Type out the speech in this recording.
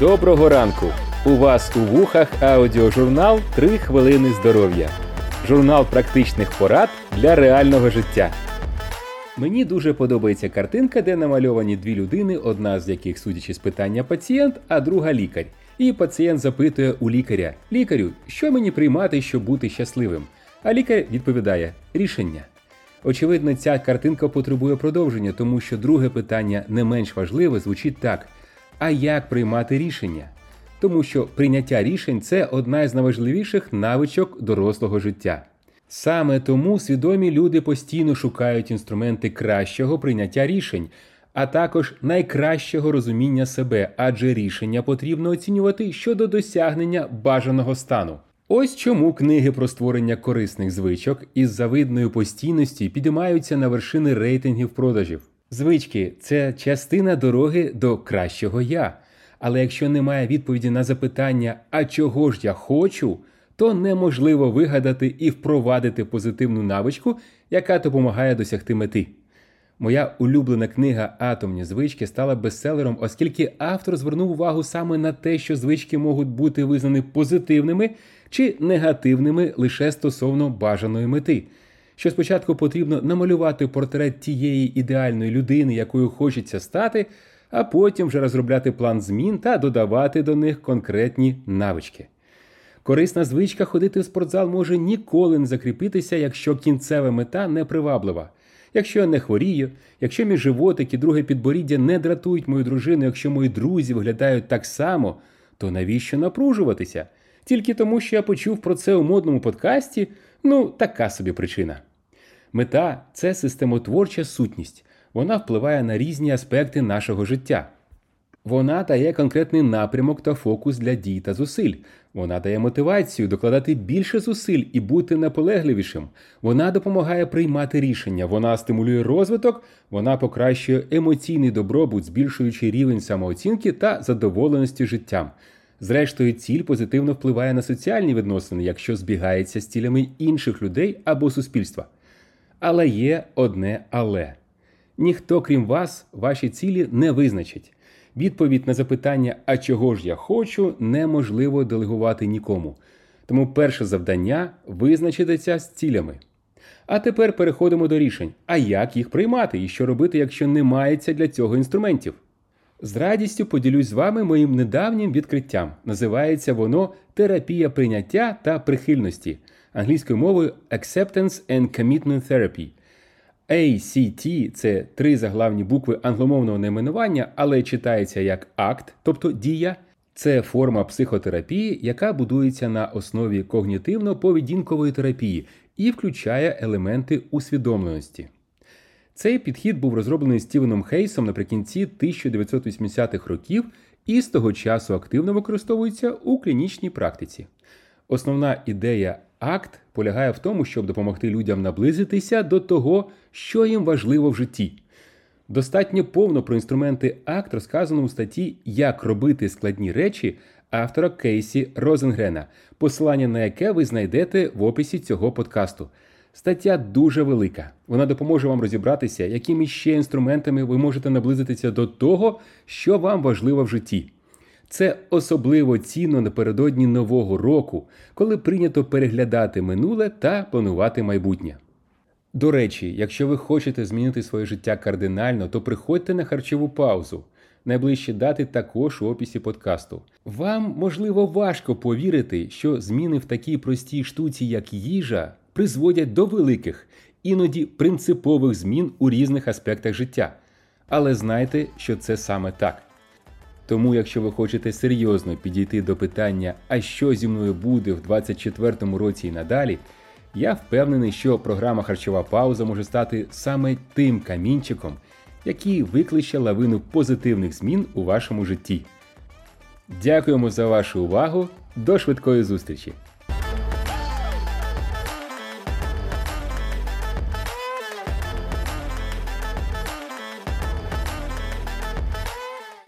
Доброго ранку! У вас у вухах аудіожурнал «3 хвилини здоров'я. Журнал практичних порад для реального життя. Мені дуже подобається картинка, де намальовані дві людини, одна з яких, судячи з питання, пацієнт, а друга лікар. І пацієнт запитує у лікаря: Лікарю, що мені приймати, щоб бути щасливим? А лікар відповідає рішення. Очевидно, ця картинка потребує продовження, тому що друге питання не менш важливе звучить так: а як приймати рішення? Тому що прийняття рішень це одна з найважливіших навичок дорослого життя. Саме тому свідомі люди постійно шукають інструменти кращого прийняття рішень, а також найкращого розуміння себе, адже рішення потрібно оцінювати щодо досягнення бажаного стану. Ось чому книги про створення корисних звичок із завидною постійністю підіймаються на вершини рейтингів продажів. Звички це частина дороги до кращого я. Але якщо немає відповіді на запитання, а чого ж я хочу, то неможливо вигадати і впровадити позитивну навичку, яка допомагає досягти мети. Моя улюблена книга Атомні звички стала бестселером, оскільки автор звернув увагу саме на те, що звички можуть бути визнані позитивними чи негативними лише стосовно бажаної мети. Що спочатку потрібно намалювати портрет тієї ідеальної людини, якою хочеться стати, а потім вже розробляти план змін та додавати до них конкретні навички. Корисна звичка ходити в спортзал може ніколи не закріпитися, якщо кінцева мета не приваблива. Якщо я не хворію, якщо мій животик і друге підборіддя не дратують мою дружину, якщо мої друзі виглядають так само, то навіщо напружуватися? Тільки тому, що я почув про це у модному подкасті, ну така собі причина. Мета це системотворча сутність. Вона впливає на різні аспекти нашого життя. Вона дає конкретний напрямок та фокус для дій та зусиль. Вона дає мотивацію докладати більше зусиль і бути наполегливішим. Вона допомагає приймати рішення, вона стимулює розвиток, вона покращує емоційний добробут, збільшуючи рівень самооцінки та задоволеності життям. Зрештою, ціль позитивно впливає на соціальні відносини, якщо збігається з цілями інших людей або суспільства. Але є одне але. Ніхто, крім вас, ваші цілі не визначить. Відповідь на запитання, а чого ж я хочу, неможливо делегувати нікому. Тому перше завдання визначитися з цілями. А тепер переходимо до рішень. А як їх приймати і що робити, якщо не мається для цього інструментів? З радістю поділюсь з вами моїм недавнім відкриттям. Називається воно терапія прийняття та прихильності англійською мовою Acceptance and Commitment Therapy. ACT це три заглавні букви англомовного найменування, але читається як акт, тобто дія. Це форма психотерапії, яка будується на основі когнітивно-поведінкової терапії і включає елементи усвідомленості. Цей підхід був розроблений Стівеном Хейсом наприкінці 1980-х років і з того часу активно використовується у клінічній практиці. Основна ідея акт полягає в тому, щоб допомогти людям наблизитися до того, що їм важливо в житті. Достатньо повно про інструменти акт розказано у статті Як робити складні речі автора Кейсі Розенгрена, посилання на яке ви знайдете в описі цього подкасту. Стаття дуже велика. Вона допоможе вам розібратися, якими ще інструментами ви можете наблизитися до того, що вам важливо в житті. Це особливо цінно напередодні нового року, коли прийнято переглядати минуле та планувати майбутнє. До речі, якщо ви хочете змінити своє життя кардинально, то приходьте на харчову паузу. Найближчі дати також у описі подкасту. Вам, можливо, важко повірити, що зміни в такій простій штуці, як їжа, призводять до великих, іноді принципових змін у різних аспектах життя. Але знайте, що це саме так. Тому, якщо ви хочете серйозно підійти до питання, а що зі мною буде в 2024 році і надалі, я впевнений, що програма Харчова пауза може стати саме тим камінчиком, який викличе лавину позитивних змін у вашому житті. Дякуємо за вашу увагу. До швидкої зустрічі!